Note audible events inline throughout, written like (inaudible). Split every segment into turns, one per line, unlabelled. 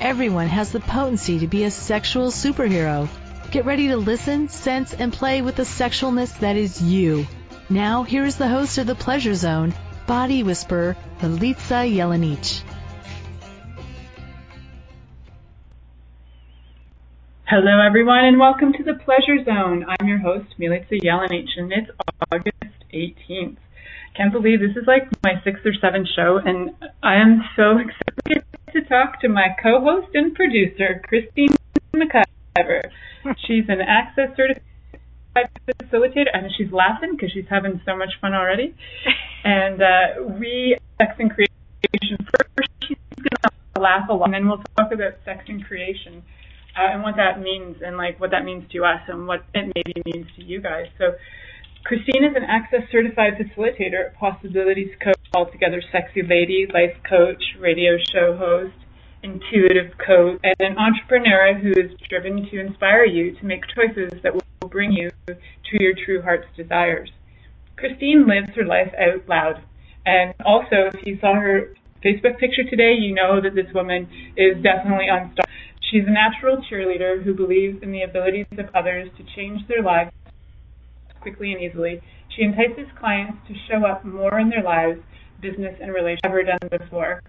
Everyone has the potency to be a sexual superhero. Get ready to listen, sense, and play with the sexualness that is you. Now, here is the host of The Pleasure Zone, Body Whisperer, Milica Jelenic.
Hello, everyone, and welcome to the Pleasure Zone. I'm your host, Milica Jelenic, and it's August 18th. Can't believe this is like my sixth or seventh show, and I am so (laughs) excited to talk to my co-host and producer, Christine McIver. She's an Access certified facilitator, and she's laughing because she's having so much fun already. (laughs) And uh, we sex and creation first. She's gonna laugh a lot, and then we'll talk about sex and creation uh, and what that means and like what that means to us and what it maybe means to you guys. So Christine is an Access certified facilitator at Possibilities Coach, altogether sexy lady, life coach, radio show host, intuitive coach, and an entrepreneur who is driven to inspire you to make choices that will bring you to your true heart's desires. Christine lives her life out loud. And also, if you saw her Facebook picture today, you know that this woman is definitely unstoppable She's a natural cheerleader who believes in the abilities of others to change their lives quickly and easily. She entices clients to show up more in their lives, business, and relationships ever done before,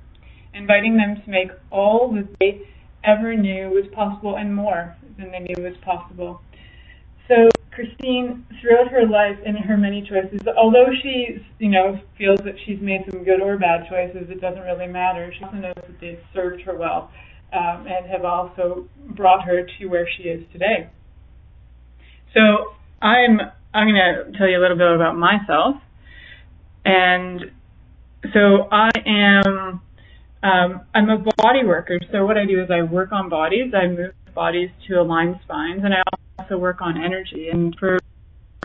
inviting them to make all that they ever knew was possible and more than they knew was possible. So Christine, throughout her life and her many choices, although she, you know, feels that she's made some good or bad choices, it doesn't really matter. She also knows that they've served her well um, and have also brought her to where she is today. So I'm I'm going to tell you a little bit about myself, and so I am um, I'm a body worker. So what I do is I work on bodies. I move bodies to align spines, and I also work on energy. And for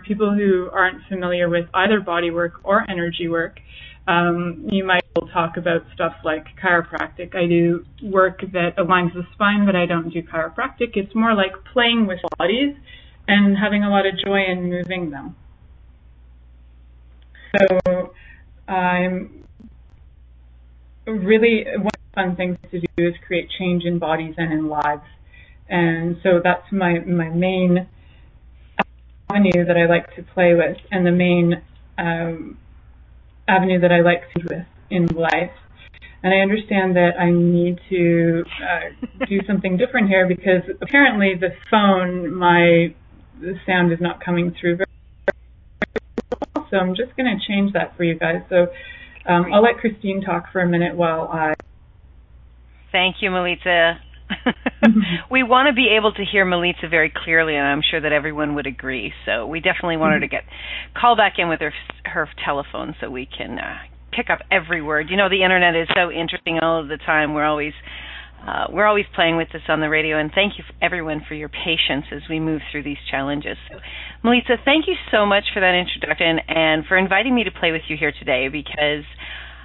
people who aren't familiar with either body work or energy work, um, you might talk about stuff like chiropractic. I do work that aligns the spine, but I don't do chiropractic. It's more like playing with bodies and having a lot of joy in moving them. So I'm really one of the fun things to do is create change in bodies and in lives. And so that's my, my main avenue that I like to play with and the main um, avenue that I like to with in life. And I understand that I need to uh, do something different here because apparently the phone, my the sound is not coming through very well. So I'm just going to change that for you guys. So um, I'll let Christine talk for a minute while I.
Thank you, Milica. (laughs) we want to be able to hear Milica very clearly, and I'm sure that everyone would agree. So we definitely want her to get call back in with her her telephone so we can uh, pick up every word. You know, the internet is so interesting all of the time. We're always uh, we're always playing with this on the radio, and thank you everyone for your patience as we move through these challenges. So, Milica, thank you so much for that introduction and for inviting me to play with you here today because,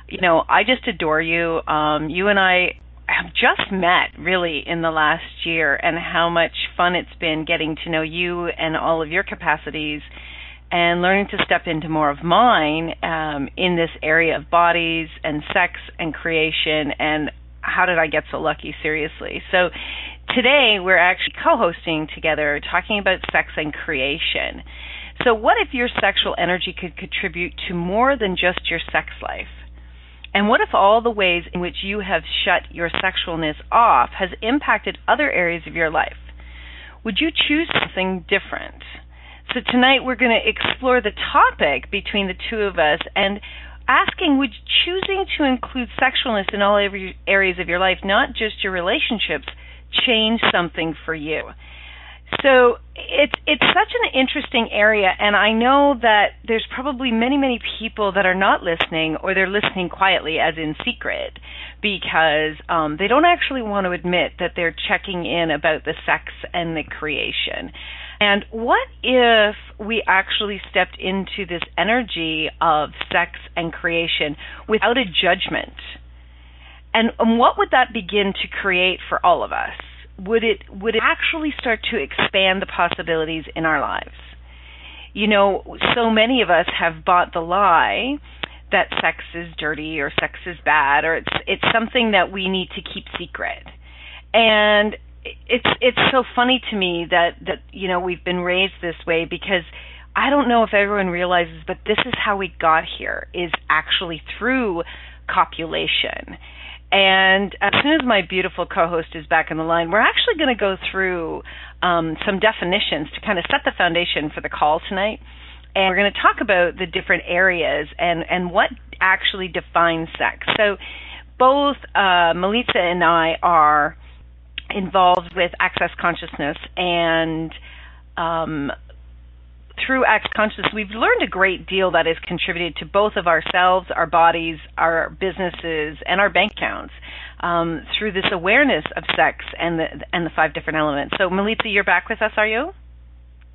you know, I just adore you. Um, you and I have just met really in the last year, and how much fun it's been getting to know you and all of your capacities and learning to step into more of mine um, in this area of bodies and sex and creation and how did I get so lucky? Seriously. So today we're actually co-hosting together talking about sex and creation. So what if your sexual energy could contribute to more than just your sex life? And what if all the ways in which you have shut your sexualness off has impacted other areas of your life? Would you choose something different? So tonight we're going to explore the topic between the two of us and asking would choosing to include sexualness in all areas of your life, not just your relationships, change something for you? So it's it's such an interesting area, and I know that there's probably many many people that are not listening, or they're listening quietly, as in secret, because um, they don't actually want to admit that they're checking in about the sex and the creation. And what if we actually stepped into this energy of sex and creation without a judgment? And, and what would that begin to create for all of us? would it would it actually start to expand the possibilities in our lives? You know, so many of us have bought the lie that sex is dirty or sex is bad or it's it's something that we need to keep secret. And it's it's so funny to me that that you know we've been raised this way because I don't know if everyone realizes but this is how we got here is actually through copulation and as soon as my beautiful co-host is back in the line, we're actually going to go through um, some definitions to kind of set the foundation for the call tonight. And we're going to talk about the different areas and, and what actually defines sex. So both uh, Milica and I are involved with access consciousness and um, through Access Consciousness, we've learned a great deal that has contributed to both of ourselves, our bodies, our businesses, and our bank accounts um, through this awareness of sex and the and the five different elements. So, Milica, you're back with us, are you?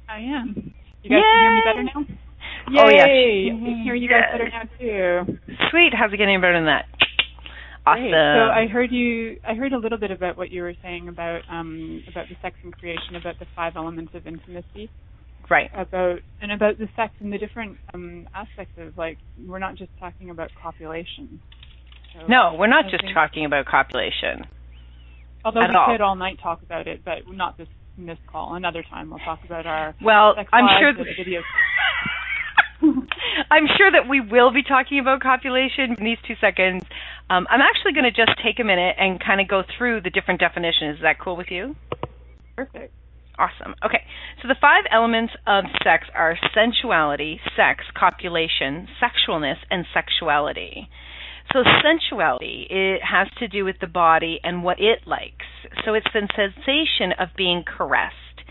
I am. You guys Yay! can hear me better now.
Yay! Oh
yes. I can hear you guys better now too.
Sweet. How's it getting better than that? Awesome.
Great. So I heard you. I heard a little bit about what you were saying about um, about the sex and creation, about the five elements of intimacy
right
about and about the sex and the different um, aspects of like we're not just talking about copulation.
So no, we're not I just talking about copulation.
Although
we
all. could all night talk about it, but not this in this call. Another time we'll talk about our
well. I'm sure
the videos. (laughs)
I'm sure that we will be talking about copulation in these two seconds. Um, I'm actually going to just take a minute and kind of go through the different definitions. Is that cool with you?
Perfect.
Awesome. Okay. So the five elements of sex are sensuality, sex, copulation, sexualness, and sexuality. So sensuality, it has to do with the body and what it likes. So it's the sensation of being caressed.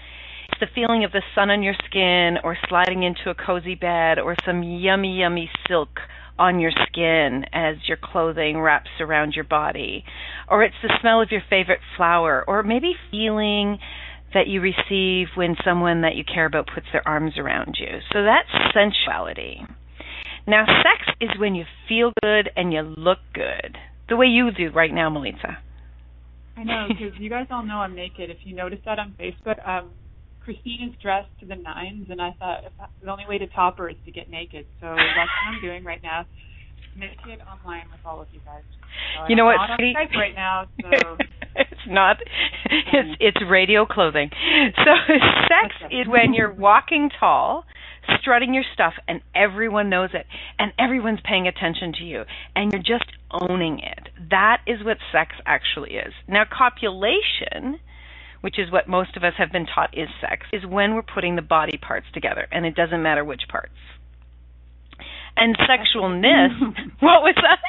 It's the feeling of the sun on your skin or sliding into a cozy bed or some yummy, yummy silk on your skin as your clothing wraps around your body. Or it's the smell of your favorite flower or maybe feeling that you receive when someone that you care about puts their arms around you. So that's sensuality. Now, sex is when you feel good and you look good, the way you do right now, Milica.
I know, because you guys all know I'm naked. If you notice that on Facebook, um, Christine is dressed to the nines, and I thought if, the only way to top her is to get naked. So that's what I'm doing right now naked online with all of you guys. So
you know what?
Not on Skype right now, so (laughs)
it's not. It's it's radio clothing. So (laughs) sex is when you're walking tall, strutting your stuff, and everyone knows it, and everyone's paying attention to you, and you're just owning it. That is what sex actually is. Now, copulation which is what most of us have been taught is sex, is when we're putting the body parts together, and it doesn't matter which parts and sexualness. (laughs) what was that?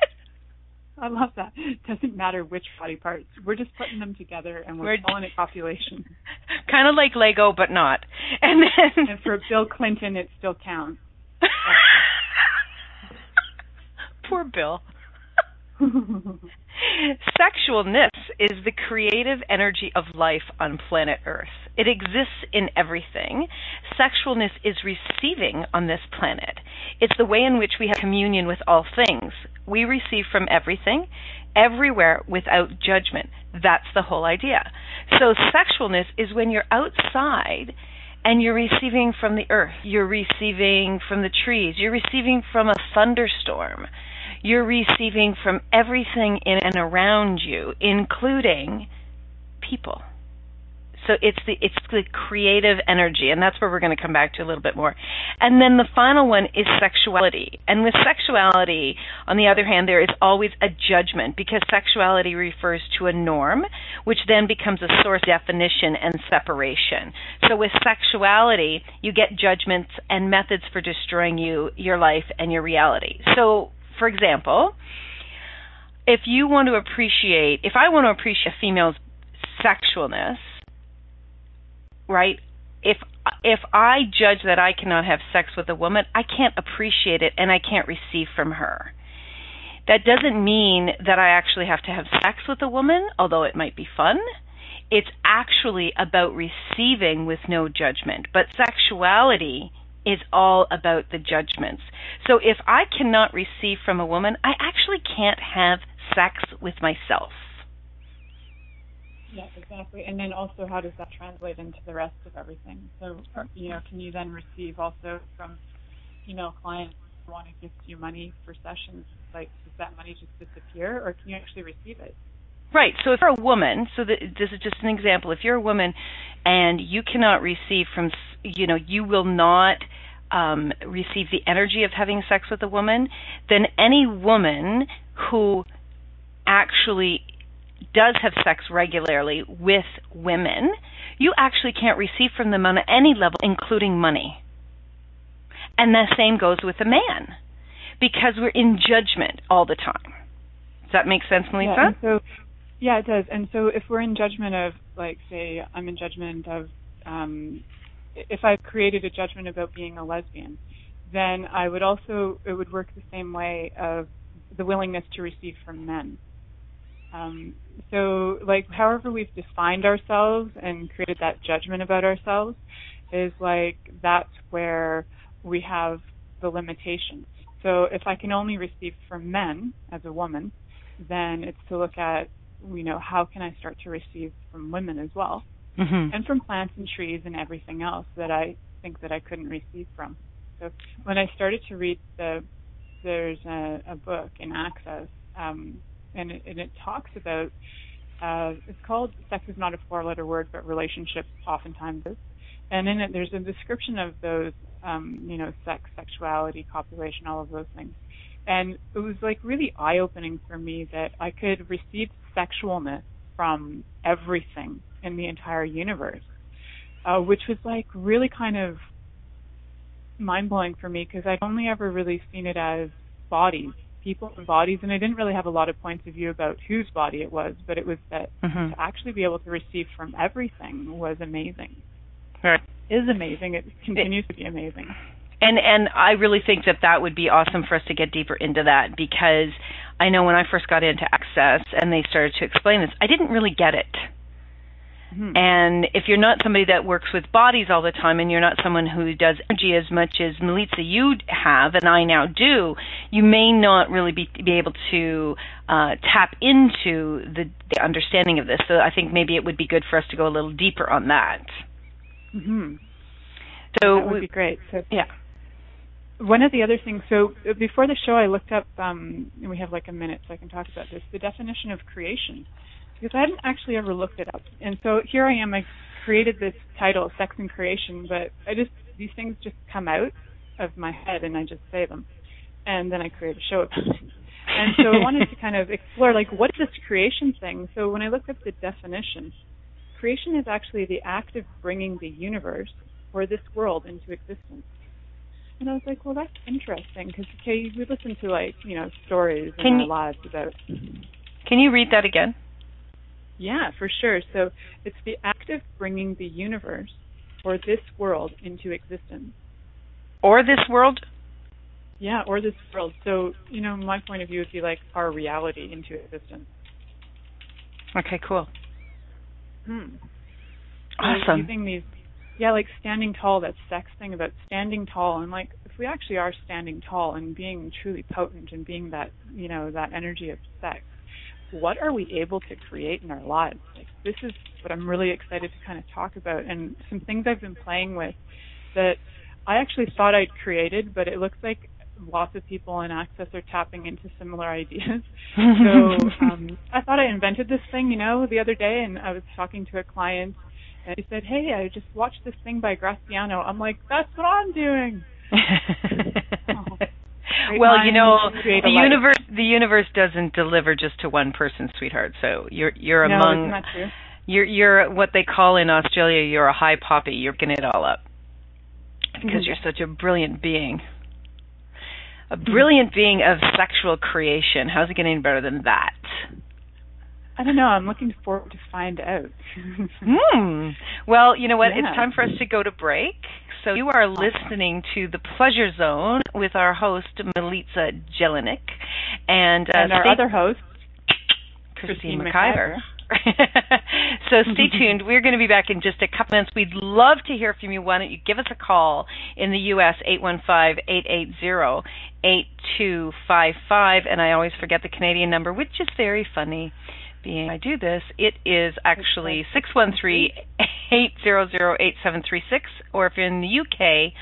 I love that. It doesn't matter which body parts. We're just putting them together and we're, we're calling it copulation. (laughs)
Kind of like Lego, but not. And then
and for Bill Clinton, it still counts. (laughs)
Poor Bill. Sexualness is the creative energy of life on planet Earth. It exists in everything. Sexualness is receiving on this planet. It's the way in which we have communion with all things. We receive from everything, everywhere, without judgment. That's the whole idea. So, sexualness is when you're outside and you're receiving from the earth, you're receiving from the trees, you're receiving from a thunderstorm you're receiving from everything in and around you, including people. So it's the it's the creative energy, and that's where we're going to come back to a little bit more. And then the final one is sexuality. And with sexuality, on the other hand, there is always a judgment because sexuality refers to a norm, which then becomes a source definition and separation. So with sexuality, you get judgments and methods for destroying you, your life, and your reality. So for example, if you want to appreciate, if I want to appreciate a female's sexualness, right, if if I judge that I cannot have sex with a woman, I can't appreciate it and I can't receive from her. That doesn't mean that I actually have to have sex with a woman, although it might be fun. It's actually about receiving with no judgment. But sexuality is all about the judgments. So if I cannot receive from a woman, I actually can't have sex with myself.
Yeah, exactly. And then also, how does that translate into the rest of everything? So, you know, can you then receive also from, you know, clients who want to give you money for sessions? Like, does that money just disappear, or can you actually receive it?
Right. So if you're a woman, so the, this is just an example. If you're a woman and you cannot receive from, you know, you will not um, receive the energy of having sex with a woman, then any woman who actually does have sex regularly with women, you actually can't receive from them on any level, including money. And the same goes with a man, because we're in judgment all the time. Does that make sense, Milica?
Yeah, so, yeah, it does. And so if we're in judgment of, like, say, I'm in judgment of, um, if I've created a judgment about being a lesbian, then I would also, it would work the same way of the willingness to receive from men. Um, so, like, however we've defined ourselves and created that judgment about ourselves is like that's where we have the limitations. So, if I can only receive from men as a woman, then it's to look at, you know, how can I start to receive from women as well,
mm-hmm.
and from plants and trees and everything else that I think that I couldn't receive from. So, when I started to read the, there's a, a book in Access. Um, and it, and it talks about uh, it's called sex is not a four letter word, but relationships oftentimes is. And in it, there's a description of those, um, you know, sex, sexuality, copulation, all of those things. And it was like really eye opening for me that I could receive sexualness from everything in the entire universe, uh, which was like really kind of mind blowing for me because I'd only ever really seen it as bodies people and bodies, and I didn't really have a lot of points of view about whose body it was, but it was that
mm-hmm.
to actually be able to receive from everything was amazing.
Right.
Is amazing. It continues it, to be amazing.
And and I really think that that would be awesome for us to get deeper into that because I know when I first got into Access and they started to explain this, I didn't really get it.
Mm-hmm.
And if you're not somebody that works with bodies all the time and you're not someone who does energy as much as Milica you have and I now do, you may not really be, be able to uh, tap into the, the understanding of this. So I think maybe it would be good for us to go a little deeper on that.
Mm-hmm.
So
that would
we,
be great. So
yeah.
One of the other things, so before the show, I looked up, um, and we have like a minute so I can talk about this, the definition of creation because I hadn't actually ever looked it up. And so here I am. I created this title, Sex and Creation, but I just these things just come out of my head and I just say them, and then I create a show about it. And so I wanted to kind of explore like what's this creation thing. So when I looked up the definition, creation is actually the act of bringing the universe or this world into existence. And I was like, well, that's interesting because okay, we listen to like you know stories in
Can
our
you,
lives about.
Can you read that again?
Yeah, for sure. So it's the act of bringing the universe or this world into existence.
Or this world?
Yeah, or this world. So, you know, my point of view would be like our reality into existence.
Okay, cool.
Hmm.
Awesome.
using these, yeah, like standing tall, that sex thing about standing tall. And like, if we actually are standing tall and being truly potent and being that, you know, that energy of sex, what are we able to create in our lives? Like this is what I'm really excited to kind of talk about and some things I've been playing with that I actually thought I'd created, but it looks like lots of people in Access are tapping into similar (laughs) ideas. so (laughs) um, I thought I invented this thing, you know, the other day, and I was talking to a client, and he said, "Hey, I just watched this thing by Graciano." I'm like, "That's what I'm doing." oh (laughs)
well, you know, the universe the universe doesn't deliver just to one person, sweetheart. So you're you're
no,
among
not true.
you're you're what they call in Australia you're a high poppy. You're getting it all up because mm-hmm. you're such a brilliant being. A brilliant being of sexual creation. How's it getting better than that?
I don't know. I'm looking forward to find out. (laughs)
Hmm. Well, you know what?
Yeah.
It's time for us to go to break. So you are listening to the Pleasure Zone with our host Milica Jelenic and, uh,
and our
stay-
other host,
Christine,
Christine
McIver. (laughs) so stay (laughs) tuned. We're going to be back in just a couple minutes. We'd love to hear from you. Why don't you give us a call in the U.S. 815-880-8255. And I always forget the Canadian number, which is very funny. Being I do this, it is actually 613-800-8736. Or if you're in the UK,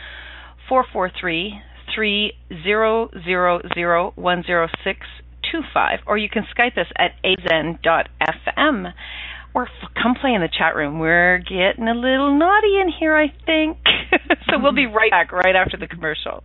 443 3000 or you can Skype us at a2zen.fm or come play in the chat room. We're getting a little naughty in here, I think. (laughs) so we'll be right back right after the commercial.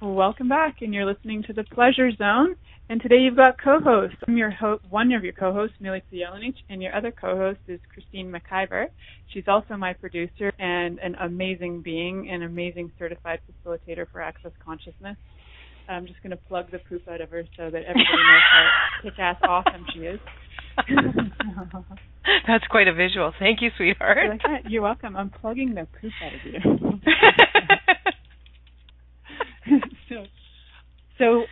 Welcome back, and you're listening to the Pleasure Zone. And today you've got co-hosts. I'm your ho- one of your co-hosts, Milica Jelenic, and your other co-host is Christine McIver. She's also my producer and an amazing being, an amazing certified facilitator for Access Consciousness. I'm just going to plug the poop out of her so that everybody knows how (laughs) kick-ass awesome she is. (laughs)
That's quite a visual. Thank you, sweetheart.
You're, "Ah, You're welcome. I'm plugging the poop out of you. (laughs) (laughs) so, so,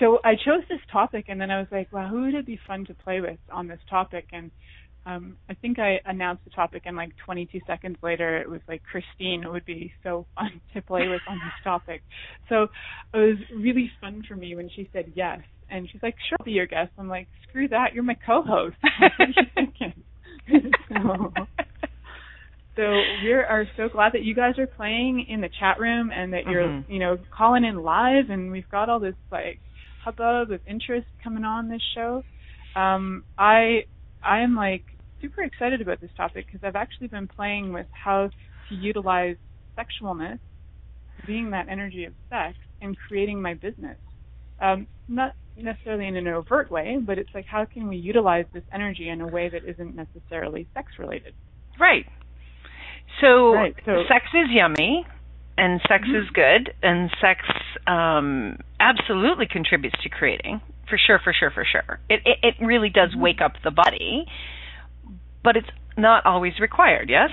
so I chose this topic, and then I was like, "Wow, who would it be fun to play with on this topic?" And um, I think I announced the topic, and like 22 seconds later, it was like Christine would be so fun to play with on this topic. So it was really fun for me when she said yes, and she's like, "Sure, I'll be your guest." I'm like, "Screw that, you're my co-host." (laughs) (laughs) so we are so glad that you guys are playing in the chat room and that you're,
Mhm.
you know, calling in live and we've got all this like hubbub of interest coming on this show. Um, I I am like super excited about this topic because I've actually been playing with how to utilize sexualness, being that energy of sex, in creating my business. Um, not necessarily in an overt way, but it's like how can we utilize this energy in a way that isn't necessarily sex related?
Right. So,
Right, so-
sex is yummy and sex
Mhm.
is good and sex um absolutely contributes to creating. For sure, for sure, for sure. It it, it really does
Mhm.
wake up the body. But it's not always required, yes?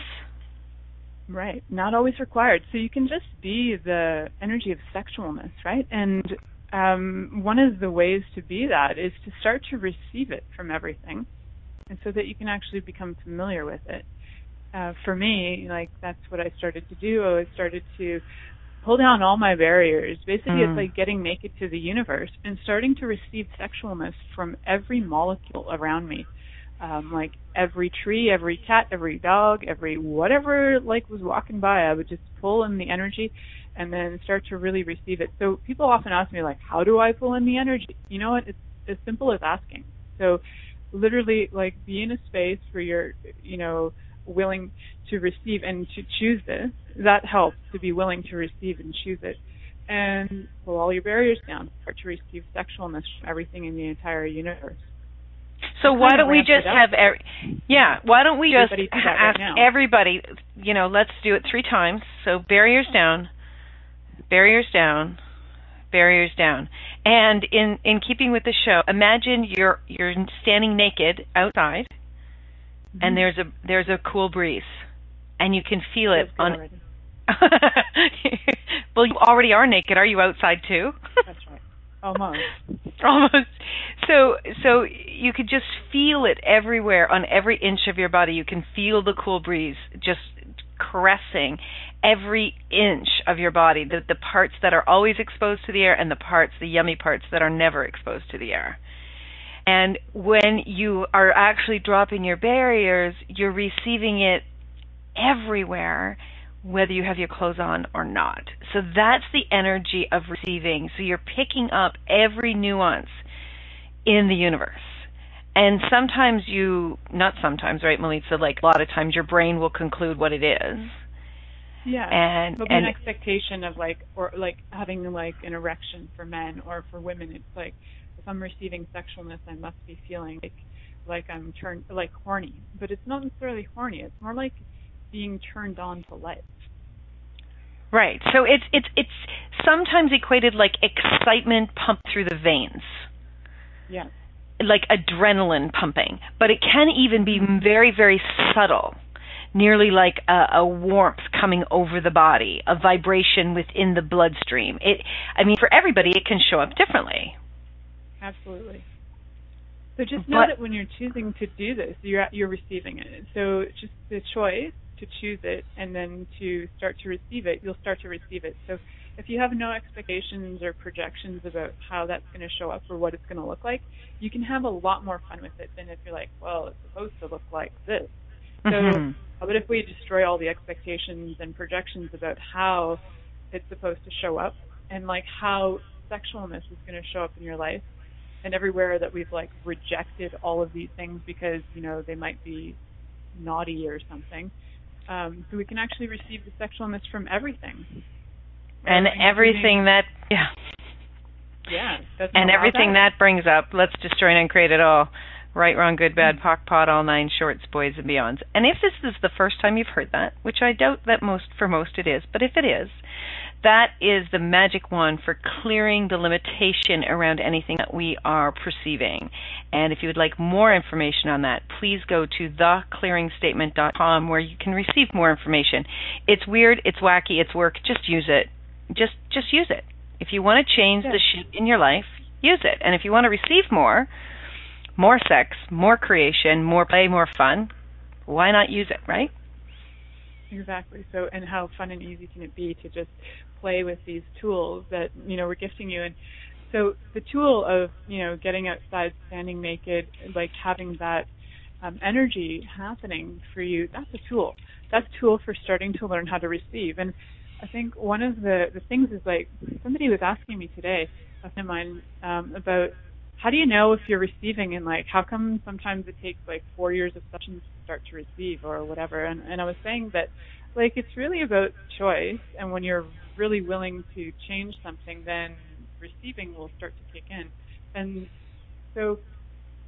Right, not always required. So you can just be the energy of sexualness, right? And um, one of the ways to be that is to start to receive it from everything, and so that you can actually become familiar with it. Uh, for me, like that's what I started to do. I started to pull down all my barriers. Basically, mm. it's like getting naked to the universe and starting to receive sexualness from every molecule around me um, like every tree, every cat, every dog, every whatever like was walking by, I would just pull in the energy and then start to really receive it. So people often ask me like, how do I pull in the energy? You know what? It's as simple as asking. So literally like be in a space where you're, you know, willing to receive and to choose this. That helps to be willing to receive and choose it. And pull all your barriers down. Start to receive sexualness from everything in the entire universe.
So why don't we just have every, yeah, why don't we just ask
right
everybody, you know, let's do it 3 times. So barriers down, barriers down, barriers down. And in in keeping with the show, imagine you're you're standing naked outside mm-hmm. and there's a there's a cool breeze and you can feel it on (laughs) well, you already are naked. Are you outside too?
That's right. Almost. (laughs)
Almost. So so you could just feel it everywhere on every inch of your body. You can feel the cool breeze just caressing every inch of your body, the the parts that are always exposed to the air and the parts, the yummy parts that are never exposed to the air. And when you are actually dropping your barriers, you're receiving it everywhere whether you have your clothes on or not. So that's the energy of receiving. So you're picking up every nuance in the universe. And sometimes you, not sometimes, right, Milica? Like a lot of times your brain will conclude what it is.
Yeah.
And
and, an expectation of like, or like having like an erection for men or for women. It's like if I'm receiving sexualness, I must be feeling like like I'm turned like horny. But it's not necessarily horny. It's more like being turned on to life.
Right. So it's it's it's sometimes equated like excitement pumped through the veins.
Yeah.
Like adrenaline pumping, but it can even be very very subtle, nearly like a, a warmth coming over the body, a vibration within the bloodstream. It I mean for everybody it can show up differently.
Absolutely. So just know but, that when you're choosing to do this, you're you're receiving it. So just the choice to choose it and then to start to receive it, you'll start to receive it. So if you have no expectations or projections about how that's going to show up or what it's going to look like, you can have a lot more fun with it than if you're like, well, it's supposed to look like this. So,
mm-hmm.
but if we destroy all the expectations and projections about how it's supposed to show up and like how sexualness is going to show up in your life, and everywhere that we've like rejected all of these things because you know they might be naughty or something um, so we can actually receive the sexualness from everything.
And everything that, yeah.
Yeah.
And everything that. that brings up, let's destroy and uncreate it all. Right, wrong, good, bad, mm-hmm. POC, POD, all nine shorts, boys, and beyonds. And if this is the first time you've heard that, which I doubt that most for most it is, but if it is, that is the magic wand for clearing the limitation around anything that we are perceiving. And if you would like more information on that, please go to theclearingstatement.com where you can receive more information. It's weird, it's wacky, it's work. Just use it. Just just use it. If you want to change the shit in your life, use it. And if you want to receive more, more sex, more creation, more play, more fun, why not use it, right?
Exactly. So, and how fun and easy can it be to just play with these tools that you know we're gifting you? And so, the tool of you know getting outside, standing naked, like having that um, energy happening for you, that's a tool. That's a tool for starting to learn how to receive. And I think one of the the things is like somebody was asking me today, a friend of mine, um, about how do you know if you're receiving and like how come sometimes it takes like four years of sessions start to receive or whatever and and i was saying that like it's really about choice and when you're really willing to change something then receiving will start to kick in and so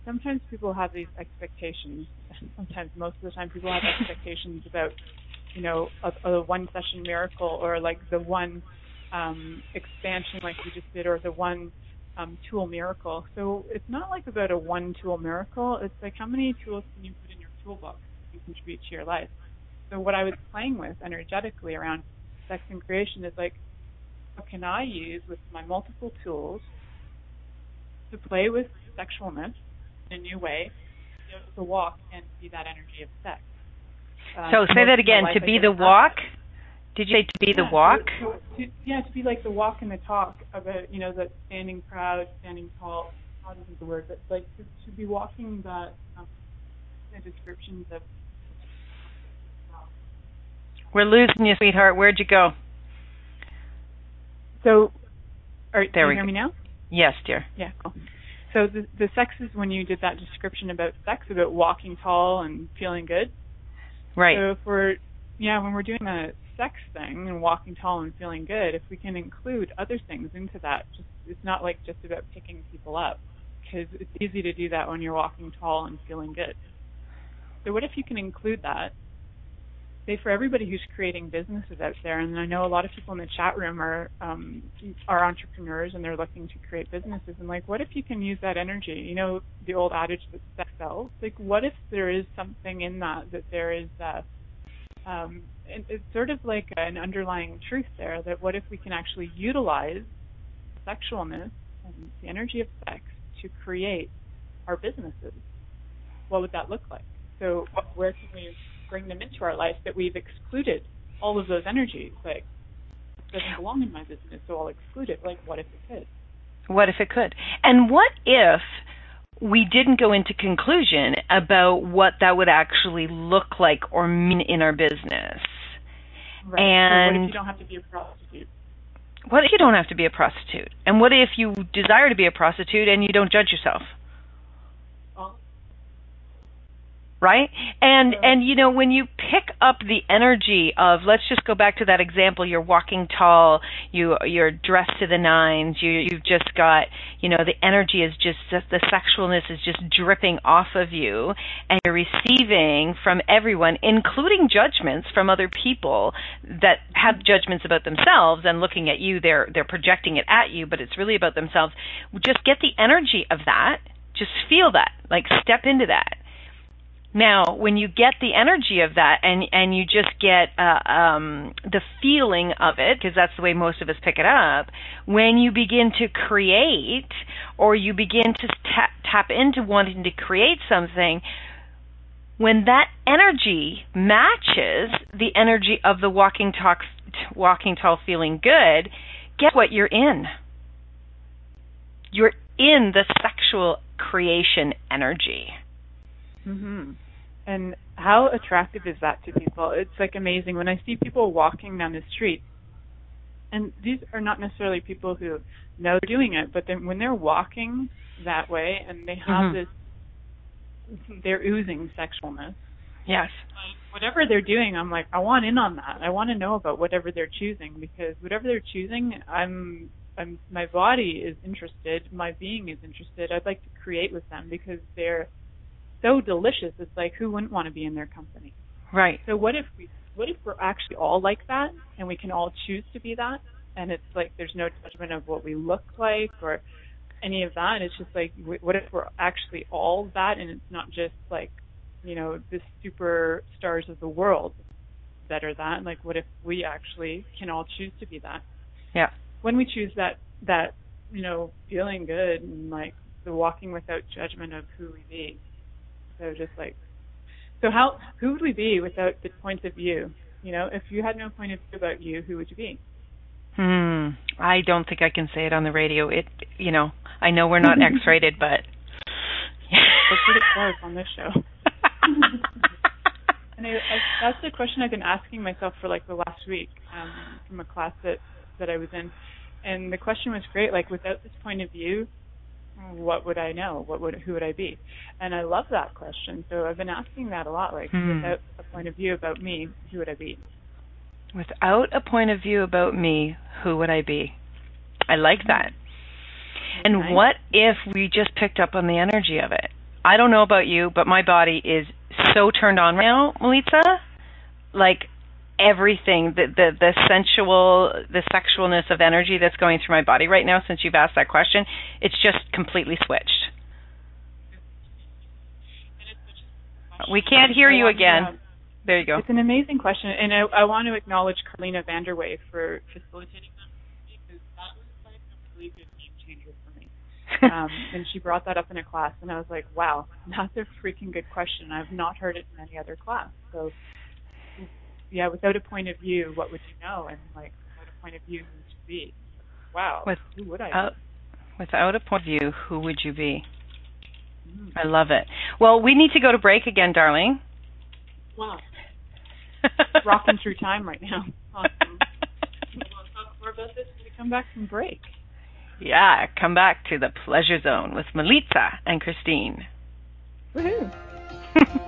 sometimes people have these expectations sometimes most of the time people have expectations about you know a, a one session miracle or like the one um expansion like you just did or the one um, tool miracle. So it's not like about a one tool miracle. It's like how many tools can you put toolbox? can contribute to your life. So what I was playing with energetically around sex and creation is like, what can I use with my multiple tools to play with sexualness in a new way, to, be able to walk and be that energy of sex.
Um, so say that again. To be the walk. Did you say to be
yeah,
the walk?
To, to, yeah, to be like the walk and the talk about you know that standing proud, standing tall. How isn't the word, but like to, to be walking that um, the descriptions of.
We're losing you, sweetheart. Where'd you go?
So, are,
there
can
we
you hear
go.
me now?
Yes, dear.
Yeah, cool. So the the sex is when you did that description about sex, about walking tall and feeling good.
Right.
So if we're yeah, when we're doing a sex thing and walking tall and feeling good, if we can include other things into that, just it's not like just about picking people up because it's easy to do that when you're walking tall and feeling good. So what if you can include that say for everybody who's creating businesses out there, and I know a lot of people in the chat room are um, are entrepreneurs and they're looking to create businesses. And like, what if you can use that energy? You know, the old adage that sex sells. Like, what if there is something in that that there is uh, um, it's sort of like an underlying truth there that what if we can actually utilize sexualness and the energy of sex to create our businesses? What would that look like? So where can we bring them into our life that we've excluded all of those energies. Like, doesn't belong in my business, so I'll exclude it. Like, what if it could?
What if it could? And what if we didn't go into conclusion about what that would actually look like or mean in our business?
Right.
And
so what if you don't have to be a prostitute?
What if you don't have to be a prostitute? And what if you desire to be a prostitute and you don't judge yourself? Right? And and you know when you pick up the energy of let's just go back to that example you're walking tall you you're dressed to the nines you you've just got you know the energy is just the sexualness is just dripping off of you and you're receiving from everyone including judgments from other people that have judgments about themselves and looking at you they're they're projecting it at you but it's really about themselves. Just get the energy of that. Just feel that. Like step into that now, when you get the energy of that and and you just get uh, um, the feeling of it, because that's the way most of us pick it up, when you begin to create or you begin to tap, tap into wanting to create something, when that energy matches the energy of the walking talk, walking tall, feeling good, guess what? You're in. You're in the sexual creation energy.
Mhm. And how attractive is that to people? It's like amazing when I see people walking down the street. And these are not necessarily people who know they're doing it, but then when they're walking that way and they have mm-hmm. this they're oozing sexualness.
Yes.
Whatever they're doing, I'm like, I want in on that. I want to know about whatever they're choosing because whatever they're choosing, I'm I'm my body is interested, my being is interested. I'd like to create with them because they're so delicious. It's like who wouldn't want to be in their company?
Right.
So what if we what if we're actually all like that and we can all choose to be that and it's like there's no judgment of what we look like or any of that. It's just like what if we're actually all that and it's not just like you know the superstars of the world that are that. Like what if we actually can all choose to be that?
Yeah.
When we choose that that you know feeling good and like the walking without judgment of who we be so just like, so how who would we be without the point of view? You know, if you had no point of view about you, who would you be?
Hmm. I don't think I can say it on the radio. It, you know, I know we're not (laughs) X-rated, but
we're pretty close on this show. (laughs) and I, I, that's the question I've been asking myself for like the last week um, from a class that that I was in, and the question was great. Like, without this point of view, what would I know? What would who would I be? And I love that question. So I've been asking that a lot. Like
hmm.
without a point of view about me, who would I be?
Without a point of view about me, who would I be? I like that. And
nice.
what if we just picked up on the energy of it? I don't know about you, but my body is so turned on right now, Milica. Like everything, the, the the sensual, the sexualness of energy that's going through my body right now. Since you've asked that question, it's just completely switched. We can't hear you again. There you go.
It's an amazing question, and I, I want to acknowledge Carlina Vanderway for facilitating that because that was like a really good game changer for me. (laughs) um, and she brought that up in a class, and I was like, "Wow, that's a freaking good question. I've not heard it in any other class." So, yeah, without a point of view, what would you know? And like, without a point of view, who would you be? Wow, With, who would I? Uh,
without a point of view, who would you be? Mm. I love it. Well, we need to go to break again, darling.
Wow. (laughs) Rocking through time right now. Awesome. (laughs) we'll talk more about this when we come back from break.
Yeah, come back to the Pleasure Zone with Milica and Christine.
Woohoo! (laughs)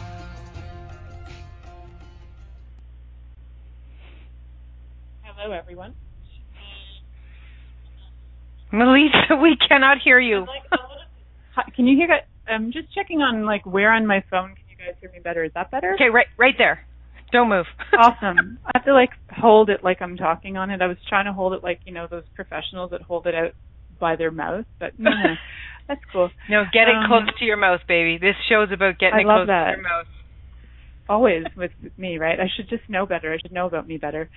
Hello, everyone.
Melissa, we cannot hear you.
Can you hear? I'm just checking on like where on my phone can you guys hear me better? Is that better?
Okay, right, right there. Don't move. (laughs)
awesome. I have to like hold it like I'm talking on it. I was trying to hold it like you know those professionals that hold it out by their mouth, but no, (laughs) that's cool.
No, get it um, close to your mouth, baby. This show's about getting I it close that. to your mouth.
Always with me, right? I should just know better. I should know about me better.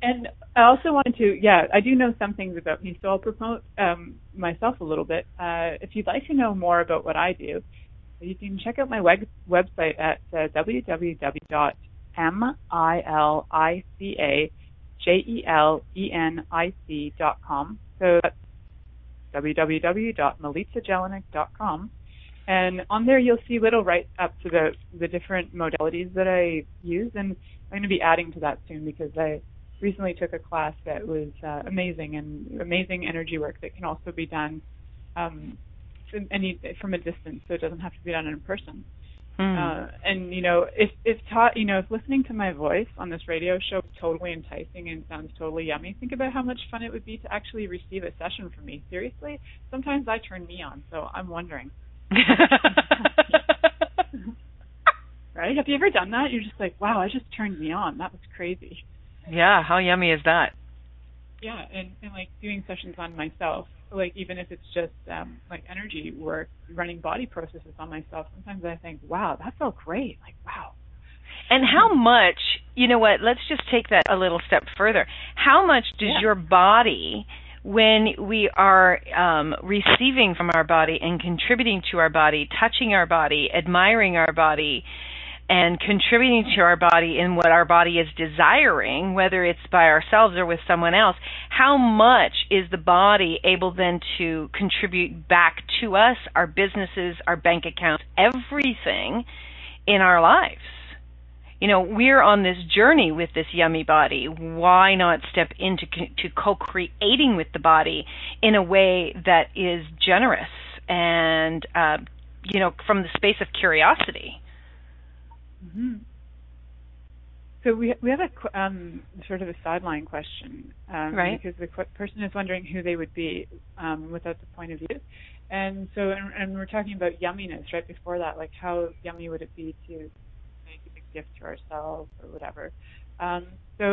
and I also wanted to, yeah, I do know some things about me, so I'll promote um, myself a little bit. Uh, if you'd like to know more about what I do, you can check out my web- website at uh, www.milicajelenic.com. So that's www.milicajelenic.com. And on there, you'll see little write-ups to the the different modalities that I use, and I'm going to be adding to that soon because I recently took a class that was uh, amazing and amazing energy work that can also be done um, from, any, from a distance, so it doesn't have to be done in person. Mm. Uh, and you know, if if taught, you know, if listening to my voice on this radio show is totally enticing and sounds totally yummy, think about how much fun it would be to actually receive a session from me. Seriously, sometimes I turn me on, so I'm wondering. (laughs) right? Have you ever done that? You're just like, wow, I just turned me on. That was crazy.
Yeah, how yummy is that?
Yeah, and, and like doing sessions on myself, like even if it's just um like energy work, running body processes on myself, sometimes I think, wow, that felt great. Like, wow.
And how much, you know what, let's just take that a little step further. How much does
Yeah.
your body, when we are um, receiving from our body and contributing to our body, touching our body, admiring our body, and contributing to our body in what our body is desiring, whether it's by ourselves or with someone else, how much is the body able then to contribute back to us, our businesses, our bank accounts, everything in our lives? You know, we're on this journey with this yummy body. Why not step into to co-creating with the body in a way that is generous and, uh, you know, from the space of curiosity?
hmm So we we have a um, sort of a sideline question, um,
Right.
Because the qu- person is wondering who they would be um, without the point of view, and so and, and we're talking about yumminess right before that, like how yummy would it be to gift to ourselves or whatever. Um, so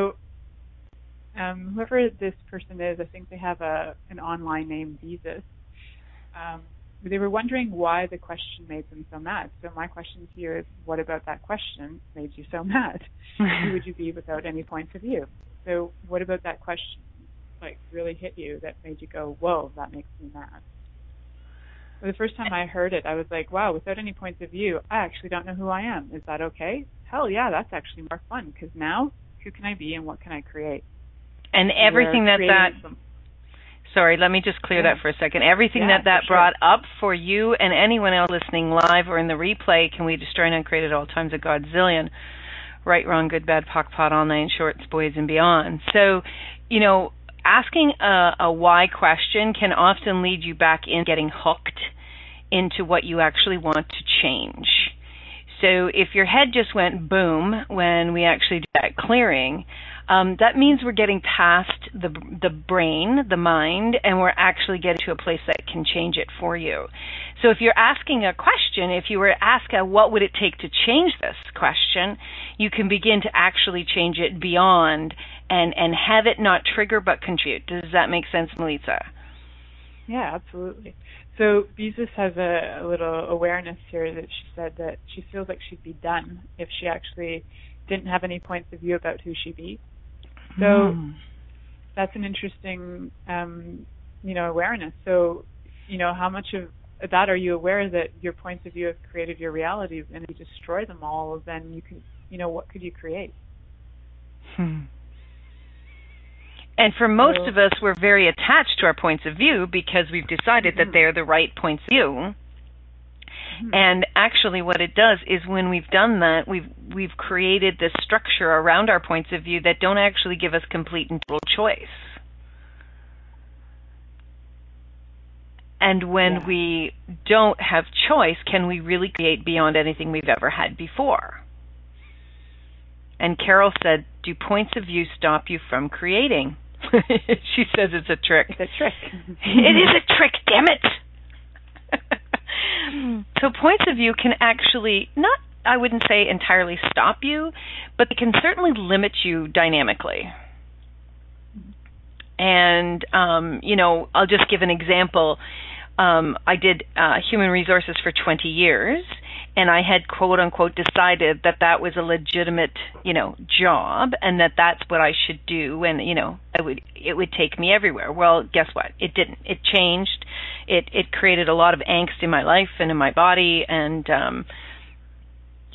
um, whoever this person is, I think they have a an online name, Jesus. Um, they were wondering why the question made them so mad. So my question to you is, what about that question made you so mad? Who would you be without any points of view? So what about that question, like, really hit you that made you go, whoa, that makes me mad? The first time I heard it, I was like, wow, without any points of view, I actually don't know who I am. Is that okay? Hell yeah, that's actually more fun because now, who can I be and what can I create?
and everything that that
some-
sorry let me just clear
Yeah.
that for a second everything
Yeah,
that that
sure.
brought up for you and anyone else listening live or in the replay can we destroy and uncreate at all times a godzillion right wrong good bad POC POD all nine shorts boys and beyond so you know asking a, a why question can often lead you back in getting hooked into what you actually want to change so if your head just went boom when we actually did that clearing, um, that means we're getting past the the brain, the mind, and we're actually getting to a place that can change it for you. So if you're asking a question, if you were to ask a, what would it take to change this question, you can begin to actually change it beyond and and have it not trigger but contribute. Does that make sense, Melissa?
Yeah, absolutely. So Beezus has a, a little awareness here that she said that she feels like she'd be done if she actually didn't have any points of view about who she be. So
Mm.
that's an interesting, um, you know, awareness. So, you know, how much of that are you aware that your points of view have created your reality, and if you destroy them all, then you can, you know, what could you create?
Hmm. And for most of us, we're very attached to our points of view because we've decided that
Mhm.
they're the right points of view.
Mhm.
And actually, what it does is when we've done that, we've we've created this structure around our points of view that don't actually give us complete and total choice. And when
Yeah.
we don't have choice, can we really create beyond anything we've ever had before? And Carol said, "Do points of view stop you from creating?" (laughs) she says it's a trick.
It's a trick.
It is a trick, damn it. (laughs) so points of view can actually not I wouldn't say entirely stop you, but they can certainly limit you dynamically. And um, you know, I'll just give an example. Um, I did uh, human resources for 20 years, and I had quote unquote decided that that was a legitimate, you know, job, and that that's what I should do, and you know, I would it would take me everywhere. Well, guess what? It didn't. It changed. It it created a lot of angst in my life and in my body, and um,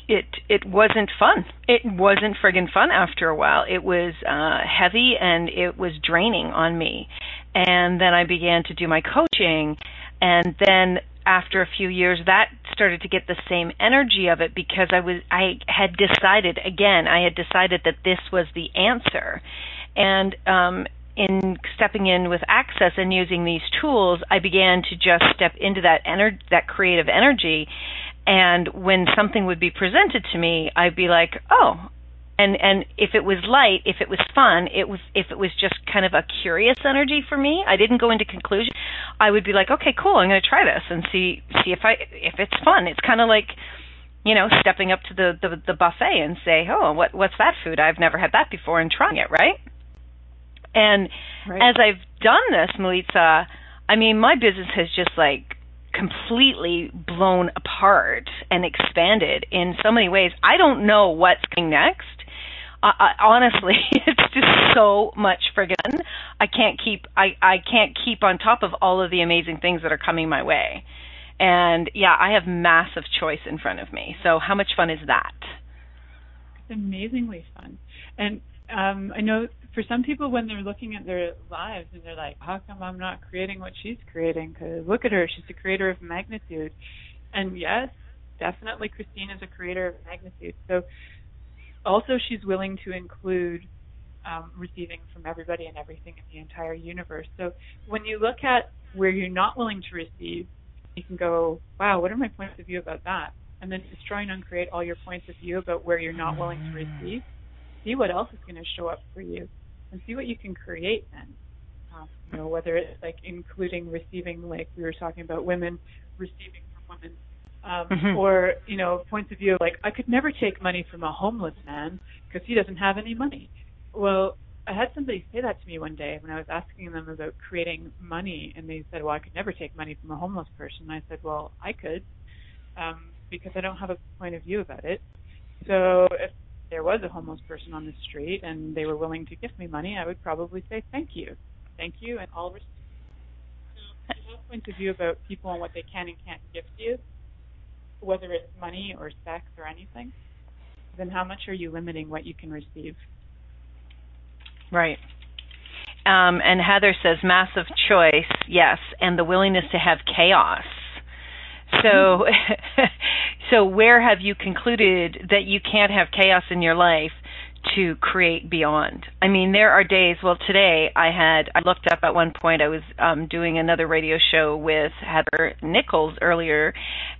it it wasn't fun. It wasn't friggin' fun after a while. It was uh heavy and it was draining on me. And then I began to do my coaching and then after a few years that started to get the same energy of it because I was I had decided again, I had decided that this was the answer. And um in stepping in with access and using these tools, I began to just step into that ener- that creative energy and when something would be presented to me i'd be like oh and and if it was light if it was fun it was if it was just kind of a curious energy for me i didn't go into conclusion i would be like okay cool i'm going to try this and see see if i if it's fun it's kind of like you know stepping up to the, the the buffet and say oh what what's that food i've never had that before and trying it right and
Right.
as I've done this, Melissa, I mean, my business has just like completely blown apart and expanded in so many ways. I don't know what's coming next. Uh, honestly, (laughs) it's just so much friggin' I can't keep I I can't keep on top of all of the amazing things that are coming my way. And yeah, I have massive choice in front of me. So how much fun is that?
It's amazingly fun. And um I know for some people when they're looking at their lives and they're like, how come I'm not creating what she's creating? Because look at her, she's a creator of magnitude. And yes, definitely Christine is a creator of magnitude. So also she's willing to include um, receiving from everybody and everything in the entire universe. So when you look at where you're not willing to receive, you can go, wow, what are my points of view about that? And then destroy and uncreate all your points of view about where you're not willing to receive. See what else is going to show up for you, and see what you can create then. Um, you know, whether it's like including receiving, like we were talking about women receiving from women, um, mm-hmm. or you know, points of view like I could never take money from a homeless man because he doesn't have any money. Well, I had somebody say that to me one day when I was asking them about creating money, and they said, "Well, I could never take money from a homeless person." And I said, "Well, I could, um, because I don't have a point of view about it. So if there was a homeless person on the street and they were willing to give me money, I would probably say thank you, thank you, and all respect. So if you have points of view about people and what they can and can't give to you, whether it's money or sex or anything, then how much are you limiting what you can receive?
Right. Um, and Heather says massive choice, yes, and the willingness to have chaos. So, (laughs) so where have you concluded that you can't have chaos in your life to create beyond? I mean, there are days. Well, today I had I looked up at one point. I was um, doing another radio show with Heather Nichols earlier,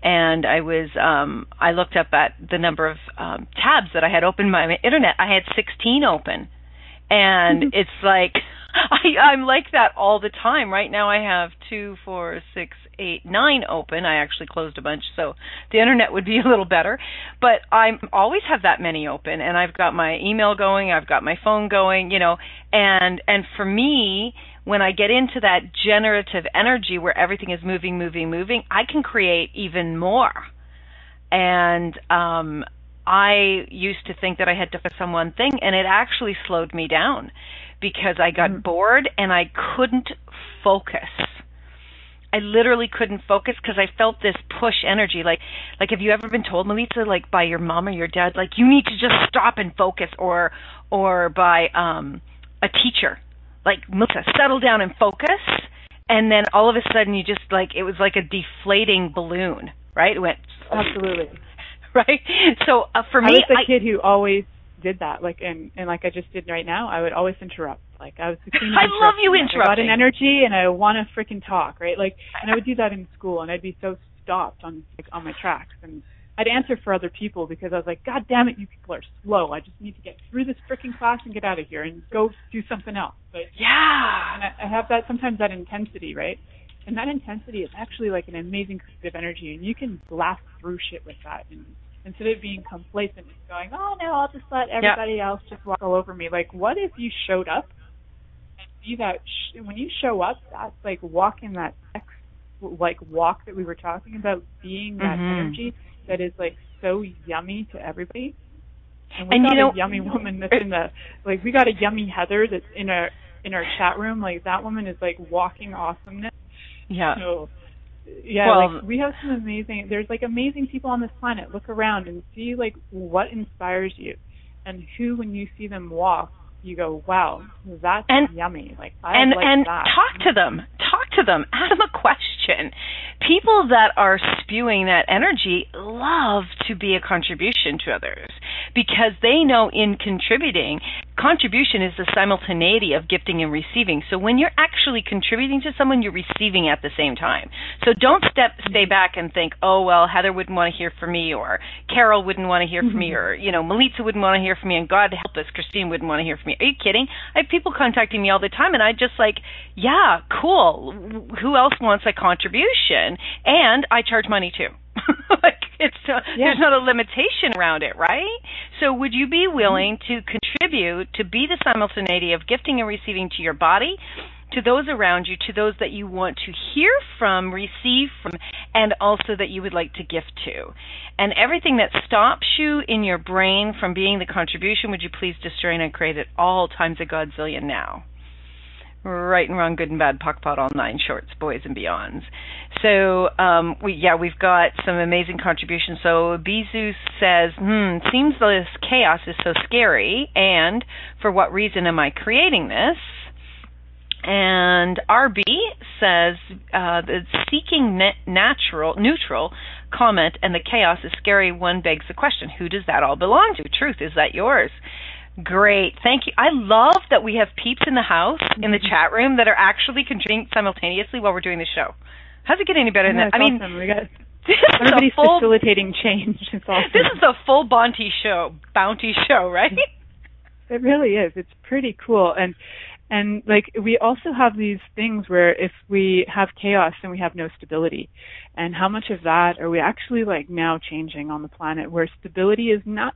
and I was um, I looked up at the number of um, tabs that I had open my internet. I had 16 open and (laughs) it's like (laughs) I, I'm like that all the time. Right now, I have two, four, six, eight, nine open. I actually closed a bunch, so the internet would be a little better. But I always have that many open, and I've got my email going, I've got my phone going, you know, and and for me, when I get into that generative energy where everything is moving, moving, moving, I can create even more. And um I used to think that I had to focus on one thing, and it actually slowed me down because I got mm-hmm. bored and I couldn't focus. I literally couldn't focus because I felt this push energy. Like, like have you ever been told, Melissa, like by your mom or your dad, like you need to just stop and focus, or, or by um a teacher, like Melissa, settle down and focus, and then all of a sudden you just like it was like a deflating balloon, right? It went
absolutely (laughs)
right? So uh, for me, I
was the I, kid who always did that. Like and and like I just did right now, I would always interrupt. Like I was. (laughs)
I love you interrupting. I
got an energy and I want to freaking talk, right? Like, and I would do that in school, and I'd be so stopped on like on my tracks, and I'd answer for other people because I was like, God damn it, you people are slow. I just need to get through this freaking class and get out of here and go do something else. But
yeah,
and I, I have that sometimes that intensity, right? And that intensity is actually like an amazing creative energy, and you can blast through shit with that. And instead of being complacent and going, oh no, I'll just let everybody yep. else just walk all over me. Like, what if you showed up and see that sh- when you show up, that's like walking that ex- like walk that we were talking about, being that mm-hmm. energy that is like so yummy to everybody. And we and got you know, a yummy woman that's in the like we got a yummy Heather that's in our in our chat room. Like that woman is like walking awesomeness.
Yeah.
So yeah, well, like we have some amazing. There's like amazing people on this planet. Look around and see like what inspires you, and who, when you see them walk, you go, "Wow, that's and, yummy!" Like I
and
like
and
that.
talk to them, talk to them, ask them a question. People that are spewing that energy love to be a contribution to others because they know in contributing, contribution is the simultaneity of gifting and receiving. So when you're actually contributing to someone, you're receiving at the same time. So don't step stay back and think, oh well, Heather wouldn't want to hear from me, or Carol wouldn't want to hear from me, mm-hmm. or you know, Melissa wouldn't want to hear from me, and God help us, Christine wouldn't want to hear from me. Are you kidding? I have people contacting me all the time, and I just like, yeah, cool. Who else wants a contribution? And I charge money too. (laughs) like it's uh, yeah. there's not a limitation around it, right? So would you be willing to contribute to be the simultaneity of gifting and receiving to your body, to those around you, to those that you want to hear from, receive from, and also that you would like to gift to. And everything that stops you in your brain from being the contribution, would you please destroy and create it all times a godzillion now? right and wrong, good and bad, POC POD, all nine shorts, boys and beyonds. So um, we yeah we've got some amazing contributions. So Bizu says, hmm, seems this chaos is so scary, and for what reason am I creating this? And RB says uh, the seeking natural neutral comment and the chaos is scary. One begs the question: Who does that all belong to? Truth is that yours? Great. Thank you. I love that we have peeps in the house in the mm-hmm. chat room that are actually contributing simultaneously while we're doing the show. How's it get any better than that? I
mean, we got (laughs) everybody's full, facilitating change. It's awesome.
This is a full bounty show, bounty show, right?
It really is. It's pretty cool, and and like we also have these things where if we have chaos then we have no stability and how much of that are we actually like now changing on the planet where stability is not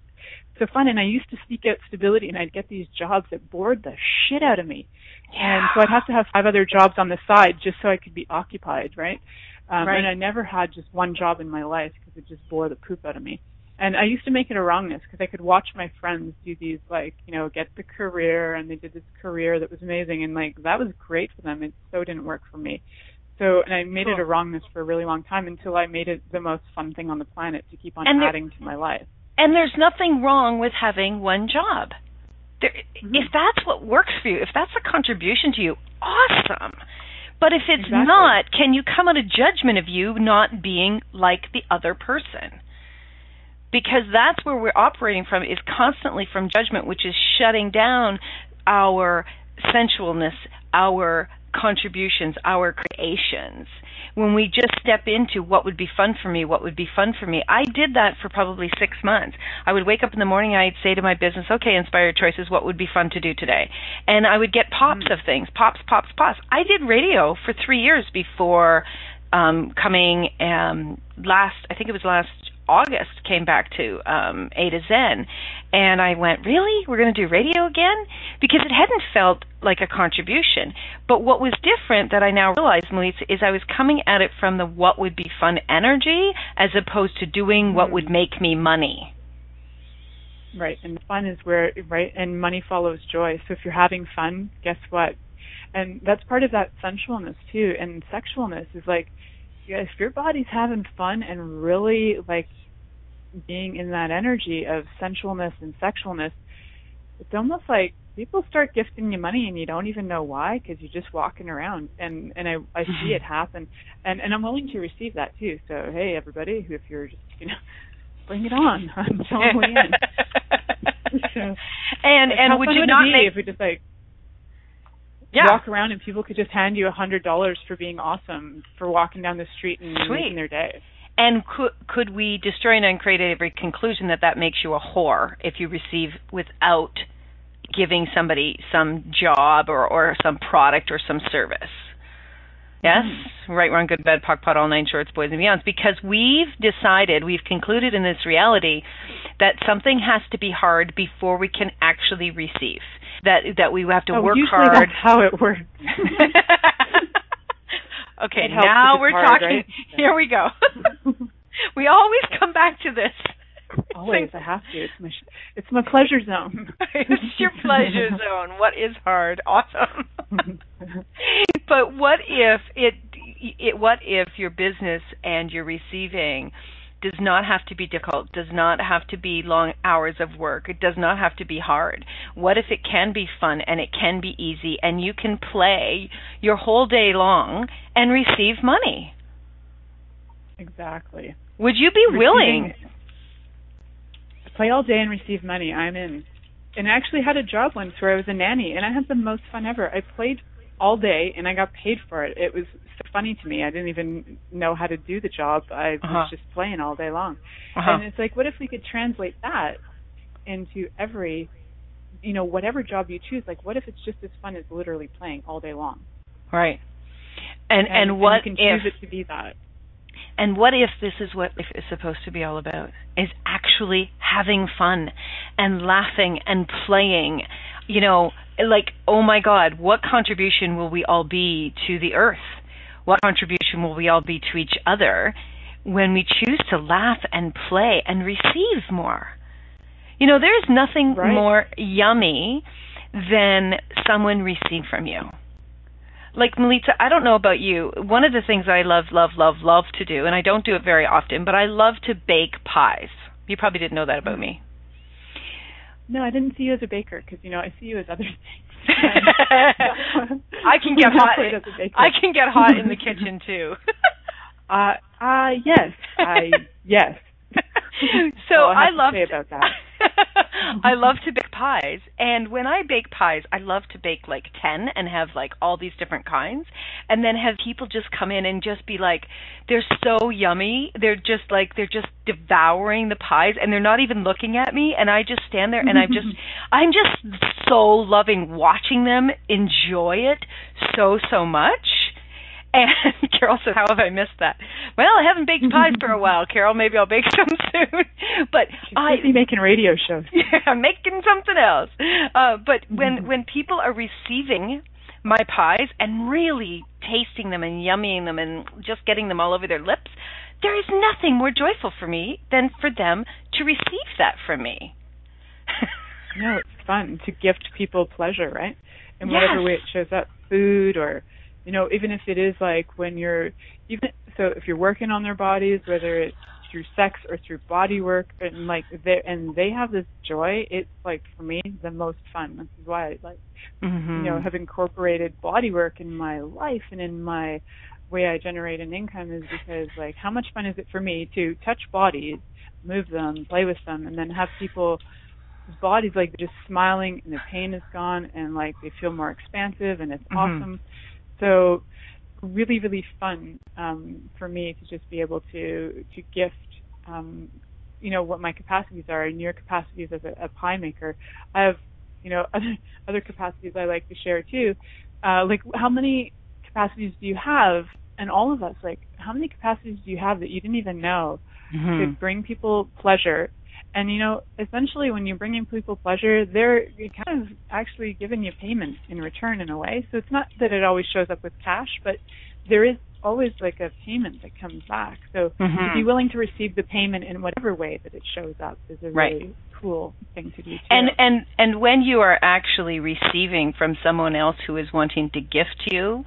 so fun. And I used to seek out stability, and I'd get these jobs that bored the shit out of me. Yeah. And so I'd have to have five other jobs on the side just so I could be occupied, right? Um, right. And I never had just one job in my life because it just bore the poop out of me. And I used to make it a wrongness because I could watch my friends do these like, you know, get the career and they did this career that was amazing and like that was great for them. It so didn't work for me. So and I made cool. it a wrongness for a really long time until I made it the most fun thing on the planet to keep on and adding to my life.
And there's nothing wrong with having one job. There, mm-hmm. If that's what works for you, if that's a contribution to you, awesome. But if it's
exactly.
not, can you come at a judgment of you not being like the other person? Because that's where we're operating from is constantly from judgment, which is shutting down our sensualness, our contributions, our creations when we just step into what would be fun for me, what would be fun for me. I did that for probably six months. I would wake up in the morning, I'd say to my business, okay, inspired choices, what would be fun to do today? And I would get pops of things, pops, pops, pops. I did radio for three years before um, coming um, last, I think it was last August came back to um, A to Zen, and I went, really? We're going to do radio again? Because it hadn't felt like a contribution. But what was different that I now realize, Melissa, is I was coming at it from the what would be fun energy as opposed to doing what would make me money.
Right, and fun is where right, and money follows joy. So if you're having fun, guess what? And that's part of that sensualness too. And sexualness is like if your body's having fun and really like being in that energy of sensualness and sexualness, it's almost like people start gifting you money and you don't even know why because you're just walking around and and I I see it (laughs) happen and and I'm willing to receive that too. So hey everybody, if you're just you know (laughs) bring it on, (laughs) I'm totally in. so,
and and would you not make
if we just like
yeah.
walk around and people could just hand you a hundred dollars for being awesome for walking down the street and
Sweet.
making their day.
And could could we destroy and uncreate every conclusion that that makes you a whore if you receive without giving somebody some job or or some product or some service? Yes, right, wrong, good, bad, POC POD, all nine shorts, boys and beyonds. Because we've decided, we've concluded in this reality that something has to be hard before we can actually receive that that we have to
oh,
work
usually
hard.
That's how it works. (laughs)
okay,
it
now we're
hard,
talking.
Right? (laughs)
Here we go. (laughs) we always come back to this. (laughs)
Always, I have to. It's my it's my pleasure zone. (laughs)
it's your pleasure (laughs) zone. What is hard? Awesome. but what if it, it? What if your business and your receiving does not have to be difficult, does not have to be long hours of work, it does not have to be hard. What if it can be fun and it can be easy and you can play your whole day long and receive money?
Exactly.
Would you be
Receiving,
willing
play all day and receive money? I'm in. And I actually had a job once where I was a nanny and I had the most fun ever. I played all day and I got paid for it. It was so funny to me. I didn't even know how to do the job. I
uh-huh.
was just playing all day long.
Uh-huh.
And it's like what if we could translate that into every you know whatever job you choose like what if it's just as fun as literally playing all day long?
Right. And
and,
and what
and you can
if
choose it to be that?
And what if this is what life is supposed to be all about? Is actually having fun and laughing and playing. You know, like, oh my God, what contribution will we all be to the earth? What contribution will we all be to each other when we choose to laugh and play and receive more? You know, there's nothing
right.
more yummy than someone receive from you. Like Melita, I don't know about you. One of the things I love, love, love, love to do, and I don't do it very often, but I love to bake pies. You probably didn't know that about me.
No, I didn't see you as a baker because you know I see you as other (laughs) things.
I can get (laughs) hot. I can get hot in the (laughs) kitchen too.
uh, uh, yes, I yes.
so
I,
I love
about that. (laughs)
I love to bake pies, and when I bake pies, I love to bake like ten and have like all these different kinds, and then have people just come in and just be like, they're so yummy. They're just like they're just devouring the pies, and they're not even looking at me, and I just stand there and I'm just (laughs) I'm just so loving watching them enjoy it so so much and (laughs) Carol said, "How have I missed that?" Well, I haven't baked pies for a (laughs) while, Carol. Maybe I'll bake (laughs) some soon. but
She's I be making radio shows.
Yeah, making something else. Uh, but when when people are receiving my pies and really tasting them and yummying them and just getting them all over their lips, there is nothing more joyful for me than for them to receive that from me.
no, it's fun to gift people pleasure, right? In
yes.
whatever way it shows up, food or you know, even if it is like when you're even so if you're working on their bodies, whether it's through sex or through body work and like they and they have this joy, it's like for me the most fun. This is why I like
mm-hmm.
you know, have incorporated body work in my life and in my way I generate an income is because like how much fun is it for me to touch bodies, move them, play with them and then have people bodies like just smiling and the pain is gone and like they feel more expansive and it's
mm-hmm.
awesome so really, really fun um, for me to just be able to to gift, um, you know, what my capacities are and your capacities as a, a pie maker. I have, you know, (laughs) other other capacities I like to share too. Uh, like, how many capacities do you have? And all of us, like, how many capacities do you have that you didn't even know
mm-hmm.
to bring people pleasure and you know, essentially, when you're bringing people pleasure, they're kind of actually giving you payment in return in a way. So it's not that it always shows up with cash, but there is always like a payment that comes back. So
mm-hmm.
to be willing to receive the payment in whatever way that it shows up is a
right.
really cool thing to do too.
And and and when you are actually receiving from someone else who is wanting to gift you,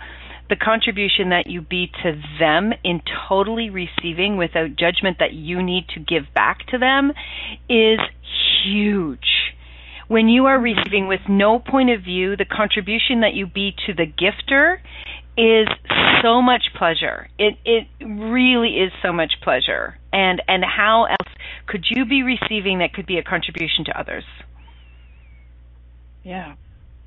the contribution that you be to them in totally receiving without judgment that you need to give back to them is huge. When you are receiving with no point of view, the contribution that you be to the gifter is so much pleasure. It it really is so much pleasure. And and how else could you be receiving that could be a contribution to others?
Yeah,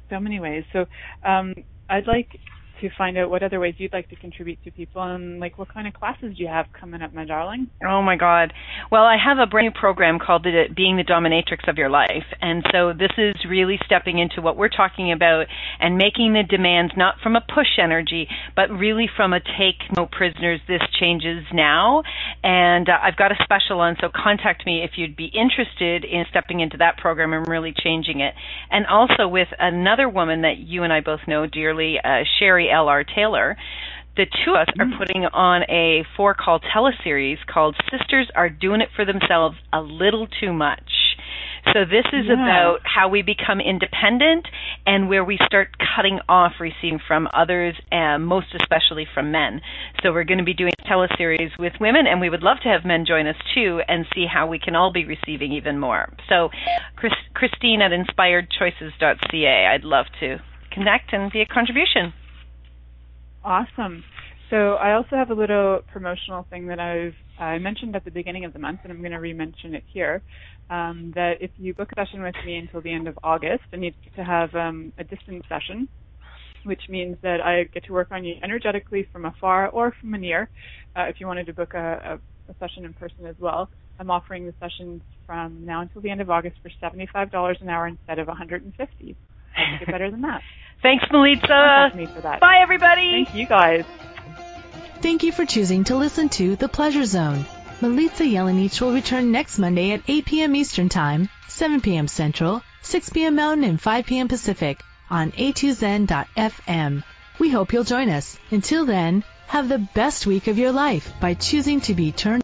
so many ways. So um, I'd like to find out what other ways you'd like to contribute to people and like what kind of classes do you have coming up, my darling?
Oh my God. Well, I have a brand new program called the, Being the Dominatrix of Your Life. And so this is really stepping into what we're talking about and making the demands not from a push energy, but really from a take no prisoners, this changes now. And uh, I've got a special on, so contact me if you'd be interested in stepping into that program and really changing it. And also with another woman that you and I both know dearly, uh, Sherry L.R. Taylor, the two of us are mm. putting on a four call teleseries called Sisters Are Doing It for Themselves a Little Too Much. So this is yeah. about how we become independent and where we start cutting off receiving from others, and most especially from men. So we're going to be doing a teleseries with women, and we would love to have men join us too and see how we can all be receiving even more. So Chris, Christine at inspiredchoices.ca, I'd love to connect and be a contribution.
Awesome. So I also have a little promotional thing that I've I mentioned at the beginning of the month, and I'm going to re-mention it here. Um, that if you book a session with me until the end of August, I need to have um, a distance session, which means that I get to work on you energetically from afar or from near. Uh, if you wanted to book a, a, a session in person as well, I'm offering the sessions from now until the end of August for $75 an hour instead of 150. I think it better than that. (laughs)
Thanks, Melissa. Bye, everybody.
Thank you, guys.
Thank you for choosing to listen to The Pleasure Zone. Milica Jelenic will return next Monday at 8 p.m. Eastern Time, 7 p.m. Central, 6 p.m. Mountain, and 5 p.m. Pacific on a2zen.fm. We hope you'll join us. Until then, have the best week of your life by choosing to be turned